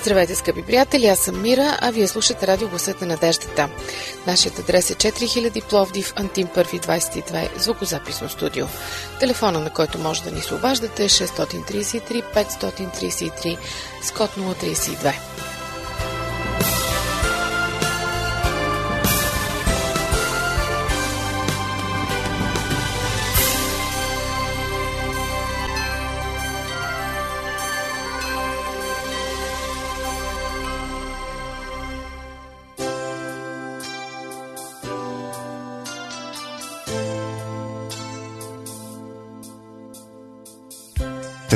Здравейте, скъпи приятели, аз съм Мира, а вие слушате радио Гласът на надеждата. Нашият адрес е 4000 Пловдив, Антим 1 22, звукозаписно студио. Телефона, на който може да ни се обаждате е 633 533 скот 032.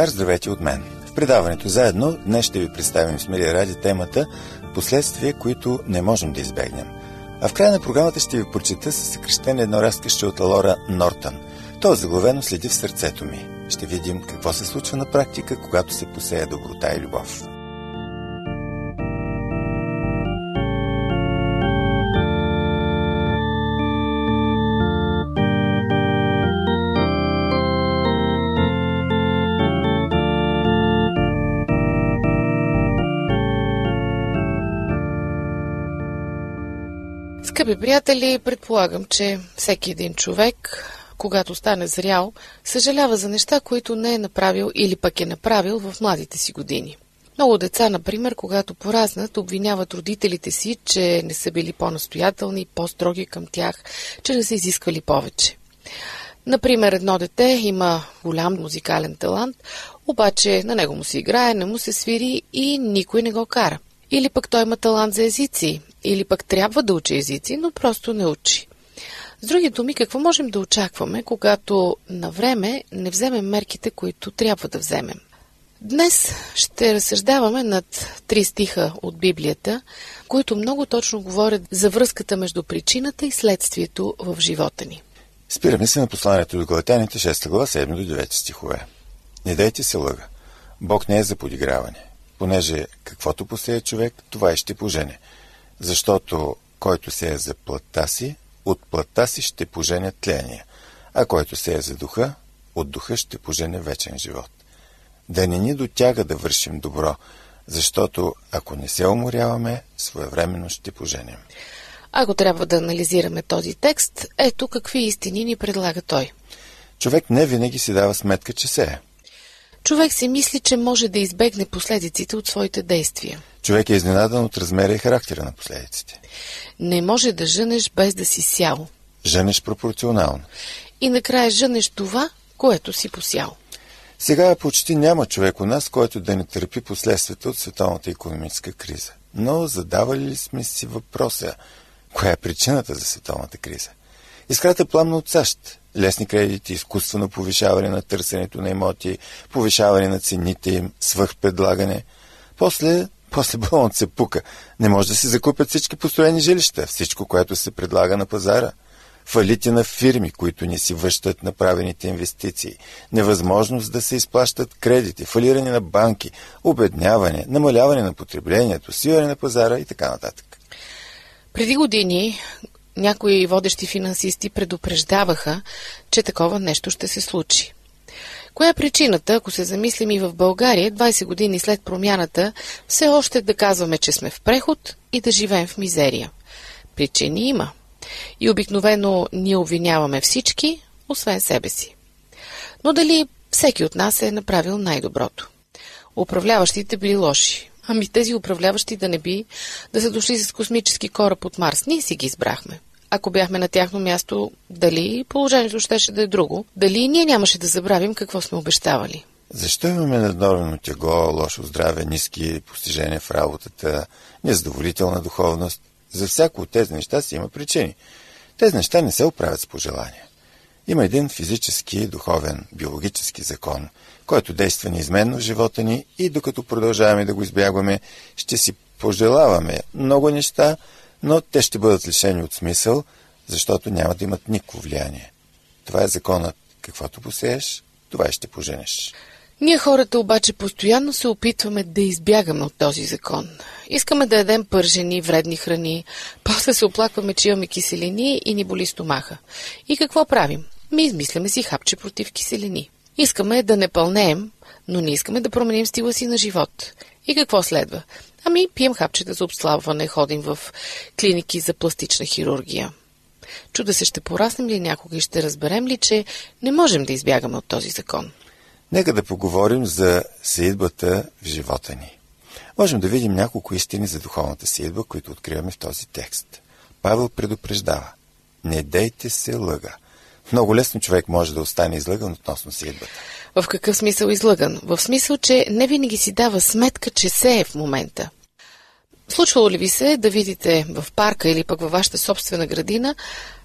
Божидар, здравейте от мен. В предаването заедно днес ще ви представим с Мирия Ради темата Последствия, които не можем да избегнем. А в края на програмата ще ви прочета със съкрещение едно разкъще от Алора Нортън. То е заглавено следи в сърцето ми. Ще видим какво се случва на практика, когато се посея доброта и любов. Приятели, предполагам, че всеки един човек, когато стане зрял, съжалява за неща, които не е направил или пък е направил в младите си години. Много деца, например, когато поразнат, обвиняват родителите си, че не са били по-настоятелни, по-строги към тях, че не са изисквали повече. Например, едно дете има голям музикален талант, обаче на него му се играе, не му се свири и никой не го кара. Или пък той има талант за езици, или пък трябва да учи езици, но просто не учи. С други думи, какво можем да очакваме, когато на време не вземем мерките, които трябва да вземем? Днес ще разсъждаваме над три стиха от Библията, които много точно говорят за връзката между причината и следствието в живота ни. Спираме се на посланието до Галатяните 6 глава 7 до 9 стихове. Не дайте се лъга. Бог не е за подиграване. Понеже каквото посее човек, това и ще пожене. Защото който се е за плътта си, от плътта си ще пожене тление, а който се е за духа, от духа ще пожене вечен живот. Да не ни дотяга да вършим добро, защото ако не се уморяваме, своевременно ще поженем. Ако трябва да анализираме този текст, ето какви истини ни предлага той. Човек не винаги си дава сметка, че се е. Човек си мисли, че може да избегне последиците от своите действия. Човек е изненадан от размера и характера на последиците. Не може да жънеш без да си сял. Жънеш пропорционално. И накрая жънеш това, което си посял. Сега почти няма човек у нас, който да не търпи последствията от световната економическа криза. Но задавали ли сме си въпроса, коя е причината за световната криза? Искрата пламна от САЩ. Лесни кредити, изкуствено повишаване на търсенето на имоти, повишаване на цените им, свъхпредлагане. После, после болът се пука. Не може да се закупят всички построени жилища, всичко, което се предлага на пазара. Фалити на фирми, които не си връщат направените инвестиции, невъзможност да се изплащат кредити, фалиране на банки, обедняване, намаляване на потреблението, свиване на пазара и така нататък. Преди години някои водещи финансисти предупреждаваха, че такова нещо ще се случи. Коя е причината, ако се замислим и в България, 20 години след промяната, все още да казваме, че сме в преход и да живеем в мизерия? Причини има. И обикновено ние обвиняваме всички, освен себе си. Но дали всеки от нас е направил най-доброто? Управляващите били лоши. Ами тези управляващи да не би да са дошли с космически кораб от Марс. Ние си ги избрахме. Ако бяхме на тяхно място, дали положението щеше да е друго, дали ние нямаше да забравим какво сме обещавали. Защо имаме наднормено тегло, лошо здраве, ниски постижения в работата, незадоволителна духовност? За всяко от тези неща си има причини. Тези неща не се оправят с пожелания. Има един физически, духовен, биологически закон, който действа неизменно в живота ни и докато продължаваме да го избягваме, ще си пожелаваме много неща, но те ще бъдат лишени от смисъл, защото няма да имат никакво влияние. Това е законът. Каквото посееш, това и ще поженеш. Ние хората обаче постоянно се опитваме да избягаме от този закон. Искаме да ядем пържени, вредни храни, после се оплакваме, че имаме киселини и ни боли стомаха. И какво правим? Ми измисляме си хапче против киселини. Искаме да не пълнеем, но не искаме да променим стила си на живот. И какво следва? Ами, пием хапчета за обслабване, ходим в клиники за пластична хирургия. Чуда се, ще пораснем ли някога и ще разберем ли, че не можем да избягаме от този закон. Нека да поговорим за съидбата в живота ни. Можем да видим няколко истини за духовната съидба, които откриваме в този текст. Павел предупреждава. Не дейте се лъга. Много лесно човек може да остане излъган относно съидбата. В какъв смисъл излъган? В смисъл, че не винаги си дава сметка, че се е в момента. Случвало ли ви се да видите в парка или пък във вашата собствена градина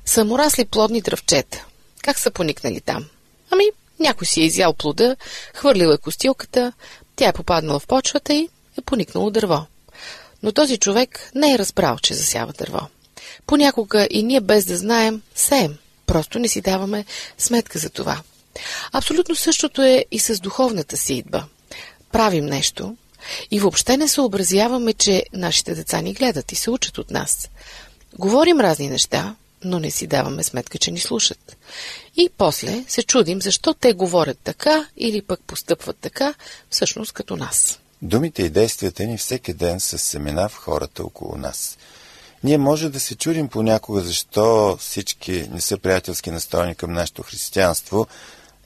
саморасли плодни дръвчета? Как са поникнали там? Ами, някой си е изял плода, хвърлил е костилката, тя е попаднала в почвата и е поникнало дърво. Но този човек не е разбрал, че засява дърво. Понякога и ние без да знаем, сеем. Просто не си даваме сметка за това. Абсолютно същото е и с духовната си идба. Правим нещо и въобще не съобразяваме, че нашите деца ни гледат и се учат от нас. Говорим разни неща, но не си даваме сметка, че ни слушат. И после се чудим защо те говорят така или пък постъпват така, всъщност като нас. Думите и действията ни всеки ден са семена в хората около нас. Ние може да се чудим понякога защо всички не са приятелски настроени към нашето християнство.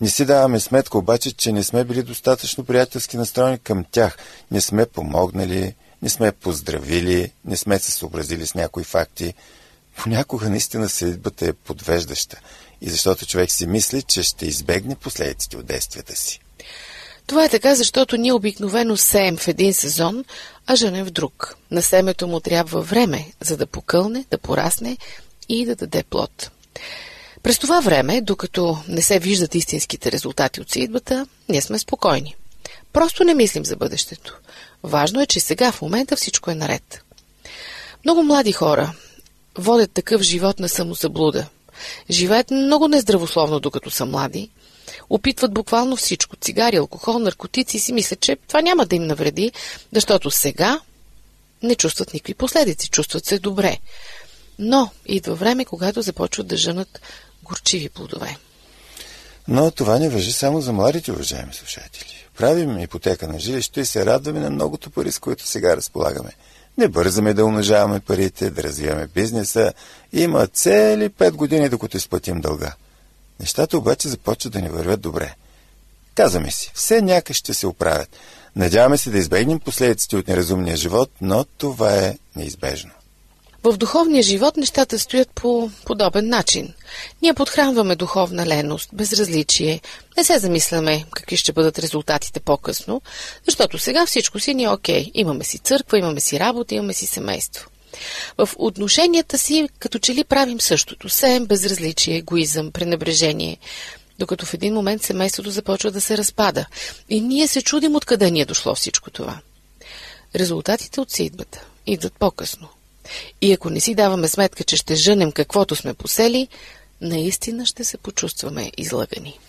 Не си даваме сметка обаче, че не сме били достатъчно приятелски настроени към тях. Не сме помогнали, не сме поздравили, не сме се съобразили с някои факти. Понякога наистина съдбата е подвеждаща и защото човек си мисли, че ще избегне последиците от действията си. Това е така, защото ние обикновено сеем в един сезон, а женем в друг. На семето му трябва време, за да покълне, да порасне и да даде плод. През това време, докато не се виждат истинските резултати от сидбата, ние сме спокойни. Просто не мислим за бъдещето. Важно е, че сега в момента всичко е наред. Много млади хора водят такъв живот на самозаблуда. Живеят много нездравословно, докато са млади. Опитват буквално всичко. Цигари, алкохол, наркотици и си мислят, че това няма да им навреди, защото сега не чувстват никакви последици. Чувстват се добре. Но идва време, когато започват да жънат горчиви плодове. Но това не въжи само за младите, уважаеми слушатели. Правим ипотека на жилището и се радваме на многото пари, с които сега разполагаме. Не бързаме да умножаваме парите, да развиваме бизнеса. Има цели пет години, докато изплатим дълга. Нещата обаче започват да ни вървят добре. Казваме си, все някак ще се оправят. Надяваме се да избегнем последиците от неразумния живот, но това е неизбежно. В духовния живот нещата стоят по подобен начин. Ние подхранваме духовна леност, безразличие, не се замисляме какви ще бъдат резултатите по-късно, защото сега всичко си ни е окей. Имаме си църква, имаме си работа, имаме си семейство. В отношенията си като че ли правим същото. Сеем безразличие, егоизъм, пренебрежение, докато в един момент семейството започва да се разпада. И ние се чудим откъде ни е дошло всичко това. Резултатите от идват. Идват по-късно. И ако не си даваме сметка, че ще жънем каквото сме посели, наистина ще се почувстваме излъгани.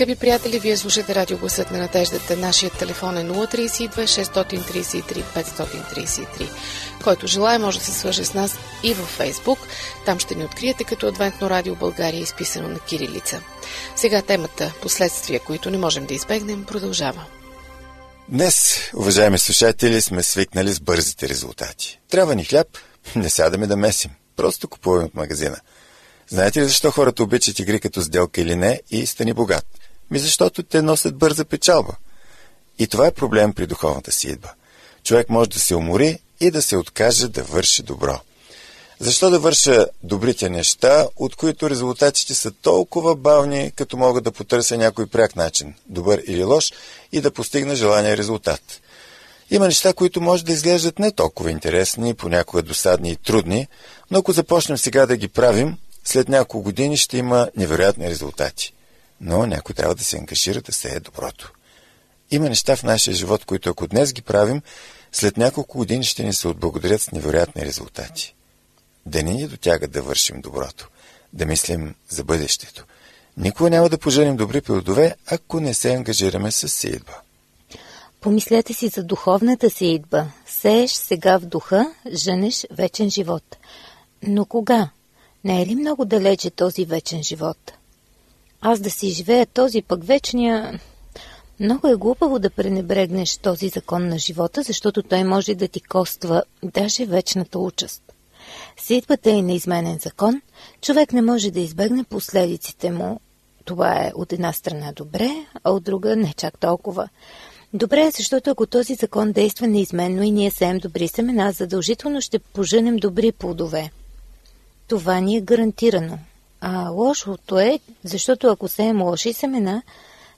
Скъпи приятели, вие слушате радио Гласът на надеждата. Нашият телефон е 032 633 533. Който желая може да се свърже с нас и във Фейсбук. Там ще ни откриете като Адвентно радио България, изписано на кирилица. Сега темата последствия, които не можем да избегнем, продължава. Днес, уважаеми слушатели, сме свикнали с бързите резултати. Трябва ни хляб, не сядаме да месим. Просто купуваме от магазина. Знаете ли защо хората обичат игри като сделка или не и стани богат? Ми защото те носят бърза печалба. И това е проблем при духовната си идба. Човек може да се умори и да се откаже да върши добро. Защо да върша добрите неща, от които резултатите са толкова бавни, като мога да потърся някой пряк начин, добър или лош, и да постигна желания резултат? Има неща, които може да изглеждат не толкова интересни, понякога досадни и трудни, но ако започнем сега да ги правим, след няколко години ще има невероятни резултати. Но някой трябва да се ангажира да се е доброто. Има неща в нашия живот, които ако днес ги правим, след няколко години ще ни се отблагодарят с невероятни резултати. Да не ни дотяга да вършим доброто, да мислим за бъдещето. Никога няма да поженим добри плодове, ако не се ангажираме с сеидба. Помислете си за духовната си идба. Сееш сега в духа, женеш вечен живот. Но кога? Не е ли много далече този вечен живот? Аз да си живея този пък вечния... Много е глупаво да пренебрегнеш този закон на живота, защото той може да ти коства даже вечната участ. Ситбата е неизменен закон, човек не може да избегне последиците му. Това е от една страна добре, а от друга не чак толкова. Добре е, защото ако този закон действа неизменно и ние сеем добри семена, задължително ще поженем добри плодове. Това ни е гарантирано. А лошото е, защото ако сеем лоши семена,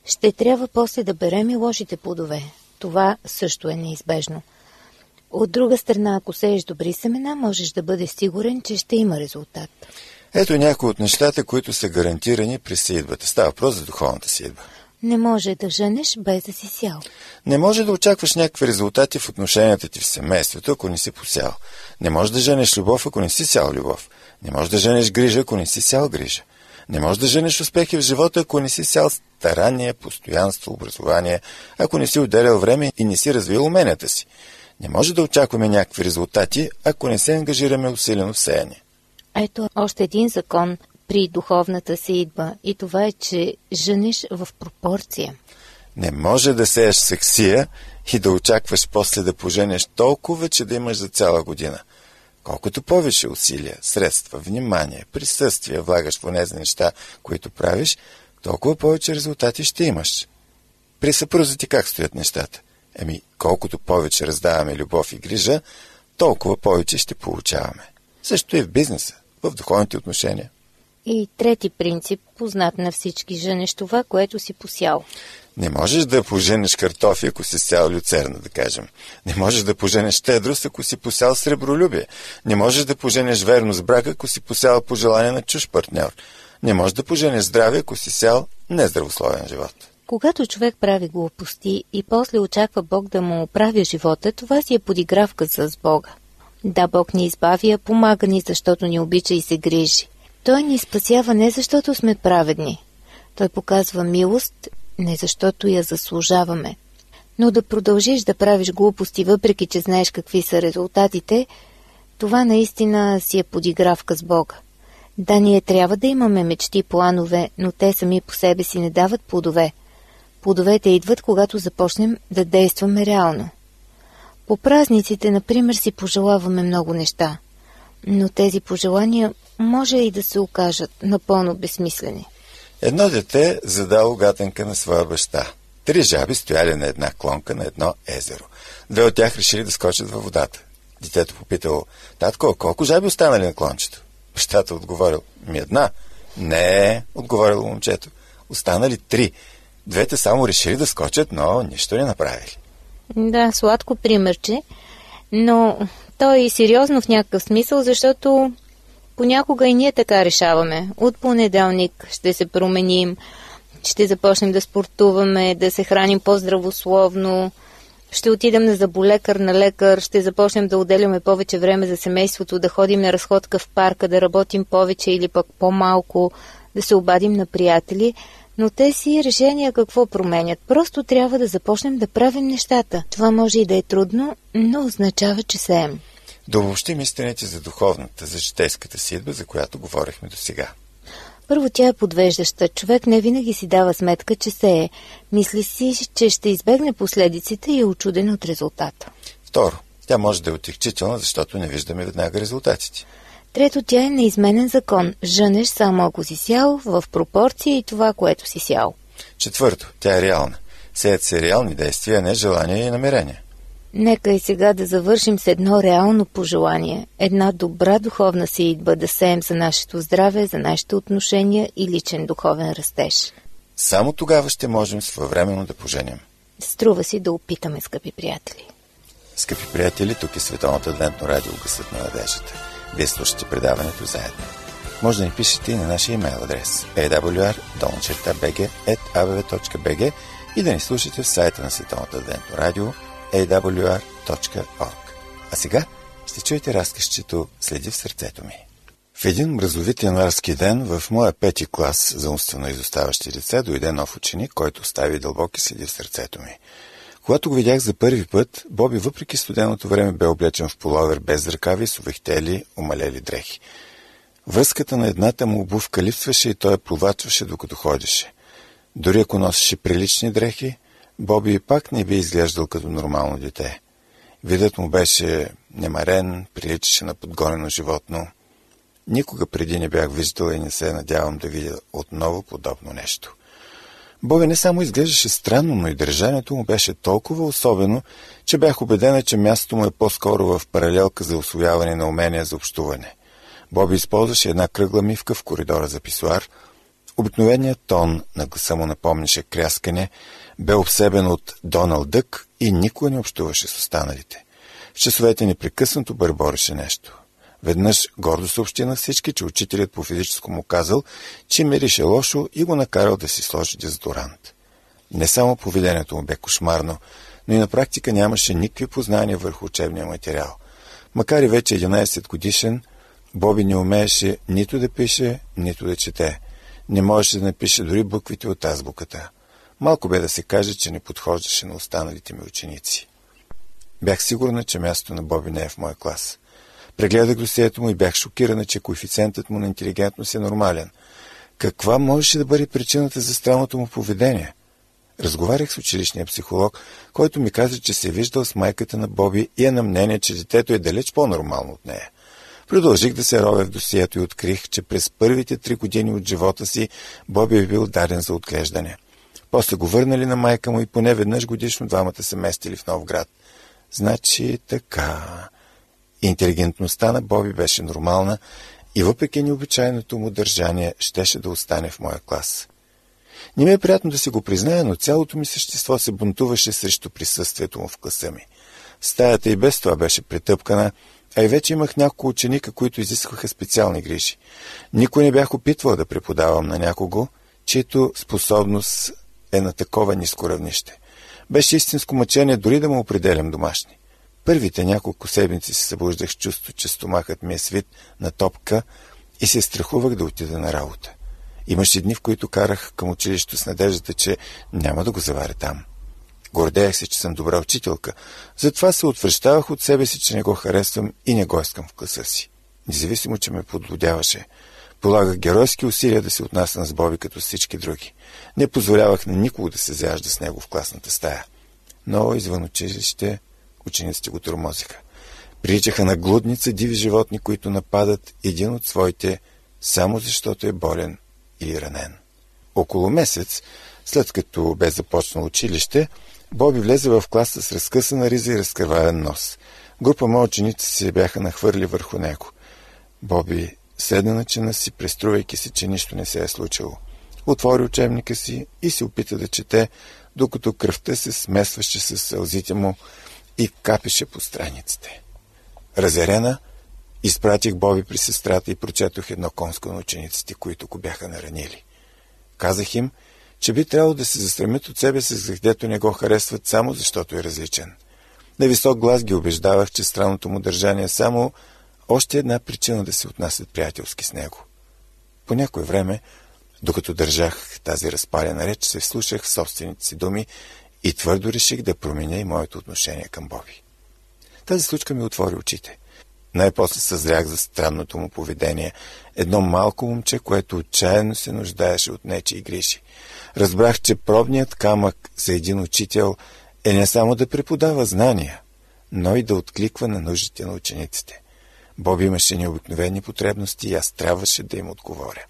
ще трябва после да берем и лошите плодове. Това също е неизбежно. От друга страна, ако сееш добри семена, можеш да бъдеш сигурен, че ще има резултат. Ето някои от нещата, които са гарантирани при сеидбата. Става въпрос за духовната сеидба. Не може да женеш без да си сял. Не може да очакваш някакви резултати в отношенията ти в семейството, ако не си посял. Не може да женеш любов, ако не си сял любов. Не можеш да женеш грижа, ако не си сял грижа. Не можеш да женеш успехи в живота, ако не си сял старание, постоянство, образование, ако не си отделял време и не си развил уменията си. Не може да очакваме някакви резултати, ако не се ангажираме усилено в сеяне. Ето още един закон при духовната си идба и това е, че жениш в пропорция. Не може да сееш сексия и да очакваш после да поженеш толкова, че да имаш за цяла година – Колкото повече усилия, средства, внимание, присъствие влагаш в тези неща, които правиш, толкова повече резултати ще имаш. При съпрузите как стоят нещата? Еми, колкото повече раздаваме любов и грижа, толкова повече ще получаваме. Също и в бизнеса, в духовните отношения. И трети принцип, познат на всички жени, това, което си посял. Не можеш да поженеш картофи, ако си сял люцерна, да кажем. Не можеш да поженеш щедрост, ако си посял сребролюбие. Не можеш да поженеш верност брак, ако си посял пожелание на чуж партньор. Не можеш да поженеш здраве, ако си сял нездравословен живот. Когато човек прави глупости и после очаква Бог да му оправя живота, това си е подигравка с Бога. Да, Бог ни избавя, помага ни, защото ни обича и се грижи. Той ни спасява не защото сме праведни. Той показва милост не защото я заслужаваме. Но да продължиш да правиш глупости, въпреки че знаеш какви са резултатите, това наистина си е подигравка с Бога. Да, ние трябва да имаме мечти планове, но те сами по себе си не дават плодове. Плодовете идват, когато започнем да действаме реално. По празниците, например, си пожелаваме много неща, но тези пожелания може и да се окажат напълно безсмислени. Едно дете задало гатенка на своя баща. Три жаби стояли на една клонка на едно езеро. Две от тях решили да скочат във водата. Детето попитало, татко, колко жаби останали на клончето? Бащата отговорил, ми една. Не, отговорило момчето. Останали три. Двете само решили да скочат, но нищо не направили. Да, сладко примерче, но то е и сериозно в някакъв смисъл, защото Понякога и ние така решаваме. От понеделник ще се променим, ще започнем да спортуваме, да се храним по-здравословно, ще отидем на заболекар, на лекар, ще започнем да отделяме повече време за семейството, да ходим на разходка в парка, да работим повече или пък по-малко, да се обадим на приятели, Но те си решения какво променят. Просто трябва да започнем да правим нещата. Това може и да е трудно, но означава, че сеем. Да обобщим истините за духовната, за житейската сидба, за която говорихме до сега. Първо тя е подвеждаща. Човек не винаги си дава сметка, че се е. Мисли си, че ще избегне последиците и е очуден от резултата. Второ, тя може да е отекчителна, защото не виждаме веднага резултатите. Трето, тя е неизменен закон. Жънеш само ако си сял в пропорция и това, което си сял. Четвърто, тя е реална. Сеят се реални действия, не желания и намерения. Нека и сега да завършим с едно реално пожелание. Една добра духовна си идва да сеем за нашето здраве, за нашите отношения и личен духовен растеж. Само тогава ще можем своевременно да поженим. Струва си да опитаме, скъпи приятели. Скъпи приятели, тук е Световното адвентно радио Гъсът на надеждата. Вие слушате предаването заедно. Може да ни пишете и на нашия имейл адрес awr.bg.abv.bg и да ни слушате в сайта на Световното адвентно радио awr.org. А сега ще чуете разкащето «Следи в сърцето ми». В един мразовит януарски ден в моя пети клас за умствено изоставащи деца дойде нов ученик, който остави дълбоки следи в сърцето ми. Когато го видях за първи път, Боби въпреки студеното време бе облечен в половер без ръкави с увехтели, умалели дрехи. Връзката на едната му обувка липсваше и той я провачваше докато ходеше. Дори ако носеше прилични дрехи, Боби пак не би изглеждал като нормално дете. Видът му беше немарен, приличаше на подгонено животно. Никога преди не бях виждал и не се надявам да видя отново подобно нещо. Боби не само изглеждаше странно, но и държанието му беше толкова особено, че бях убедена, че мястото му е по-скоро в паралелка за освояване на умения за общуване. Боби използваше една кръгла мивка в коридора за писуар. Обикновеният тон на гласа му напомняше кряскане, бе обсебен от Доналд Дък и никога не общуваше с останалите. В часовете непрекъснато бърбореше нещо. Веднъж гордо съобщи на всички, че учителят по физическо му казал, че мирише лошо и го накарал да си сложи дезодорант. Не само поведението му бе кошмарно, но и на практика нямаше никакви познания върху учебния материал. Макар и вече 11 годишен, Боби не умееше нито да пише, нито да чете. Не можеше да напише дори буквите от азбуката. Малко бе да се каже, че не подхождаше на останалите ми ученици. Бях сигурна, че мястото на Боби не е в моя клас. Прегледах досието му и бях шокирана, че коефициентът му на интелигентност е нормален. Каква можеше да бъде причината за странното му поведение? Разговарях с училищния психолог, който ми каза, че се е виждал с майката на Боби и е на мнение, че детето е далеч по-нормално от нея. Продължих да се ровя в досието и открих, че през първите три години от живота си Боби е бил даден за отглеждане. После го върнали на майка му и поне веднъж годишно двамата се местили в нов град. Значи така... Интелигентността на Боби беше нормална и въпреки необичайното му държание, щеше да остане в моя клас. Не ми е приятно да си го призная, но цялото ми същество се бунтуваше срещу присъствието му в класа ми. Стаята и без това беше претъпкана, а и вече имах няколко ученика, които изискваха специални грижи. Никой не бях опитвал да преподавам на някого, чието способност е на такова ниско равнище. Беше истинско мъчение дори да му определям домашни. Първите няколко седмици се събуждах с чувство, че стомахът ми е свит на топка и се страхувах да отида на работа. Имаше дни, в които карах към училището с надеждата, че няма да го заваря там. Гордеях се, че съм добра учителка, затова се отвръщавах от себе си, че не го харесвам и не го искам в класа си. Независимо, че ме подлодяваше. Полагах геройски усилия да се отнасям с Боби като всички други. Не позволявах на никого да се заяжда с него в класната стая. Но извън училище учениците го тормозиха. Приличаха на глудница диви животни, които нападат един от своите, само защото е болен или ранен. Около месец, след като бе започнал училище, Боби влезе в класа с разкъсана риза и разкърваен нос. Група мои ученици се бяха нахвърли върху него. Боби седна на чина си, преструвайки се, че нищо не се е случило. Отвори учебника си и се опита да чете, докато кръвта се смесваше с сълзите му и капеше по страниците. Разерена, изпратих Боби при сестрата и прочетох едно конско на учениците, които го бяха наранили. Казах им, че би трябвало да се застремят от себе си, за не го харесват само защото е различен. На висок глас ги убеждавах, че странното му държание е само още една причина да се отнасят приятелски с него. По някое време Докато държах тази разпалена реч, се вслушах в собствените си думи и твърдо реших да променя и моето отношение към Боби. Тази случка ми отвори очите. Най-после съзрях за странното му поведение. Едно малко момче, което отчаяно се нуждаеше от нечи и грижи. Разбрах, че пробният камък за един учител е не само да преподава знания, но и да откликва на нуждите на учениците. Боби имаше необикновени потребности и аз трябваше да им отговоря.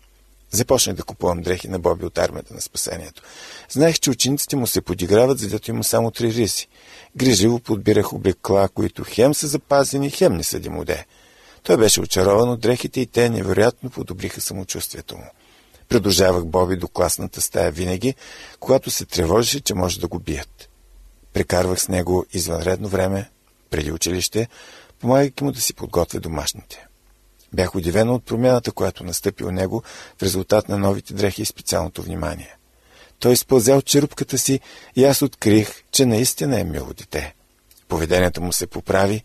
Започнах да купувам дрехи на Боби от армията на спасението. Знаех, че учениците му се подиграват, задето има само три риси. Гриживо подбирах облекла, които хем са запазени, хем не са демоде. Той беше очарован от дрехите и те невероятно подобриха самочувствието му. Придружавах Боби до класната стая винаги, когато се тревожеше, че може да го бият. Прекарвах с него извънредно време, преди училище, помагайки му да си подготвя домашните. Бях удивен от промяната, която настъпи у него в резултат на новите дрехи и специалното внимание. Той изпълзял черупката си и аз открих, че наистина е мило дете. Поведението му се поправи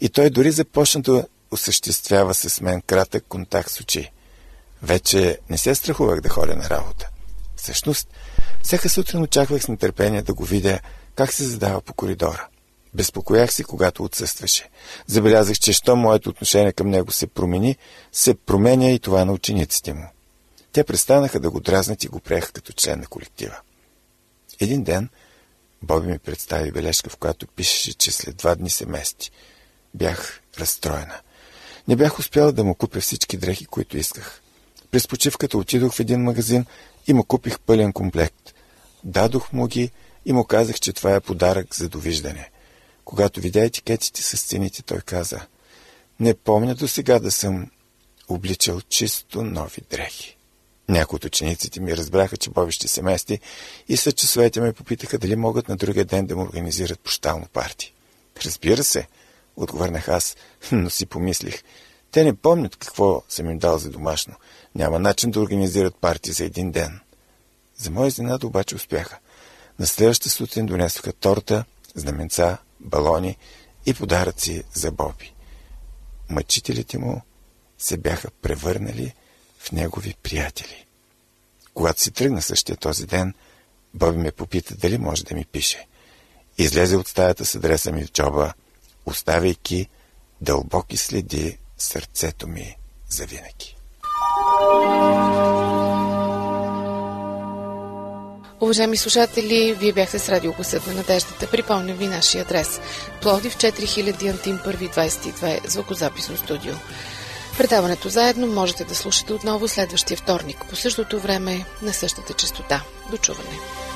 и той дори започна да осъществява с мен кратък контакт с очи. Вече не се страхувах да ходя на работа. Всъщност, всяка сутрин очаквах с нетърпение да го видя как се задава по коридора. Безпокоях се, когато отсъстваше. Забелязах, че що моето отношение към него се промени, се променя и това на учениците му. Те престанаха да го дразнат и го приеха като член на колектива. Един ден Боби ми представи бележка, в която пишеше, че след два дни се мести. Бях разстроена. Не бях успяла да му купя всички дрехи, които исках. През почивката отидох в един магазин и му купих пълен комплект. Дадох му ги и му казах, че това е подарък за довиждане. Когато видя етикетите с цените, той каза, не помня до сега да съм обличал чисто нови дрехи. Някои от учениците ми разбраха, че Боби ще се мести и след часовете ме попитаха дали могат на другия ден да му организират пощално парти. Разбира се, отговърнах аз, но си помислих. Те не помнят какво съм им дал за домашно. Няма начин да организират парти за един ден. За моя изненада обаче успяха. На следващата сутрин донесоха торта, знаменца, балони и подаръци за Боби. Мъчителите му се бяха превърнали в негови приятели. Когато си тръгна същия този ден, Боби ме попита дали може да ми пише. Излезе от стаята с адреса ми в джоба, оставяйки дълбоки следи сърцето ми завинаги. Уважаеми слушатели, вие бяхте с радио на надеждата. Припомням ви нашия адрес. Пловдив 4000 Антим 1 22 звукозаписно студио. Предаването заедно можете да слушате отново следващия вторник по същото време на същата частота. До чуване!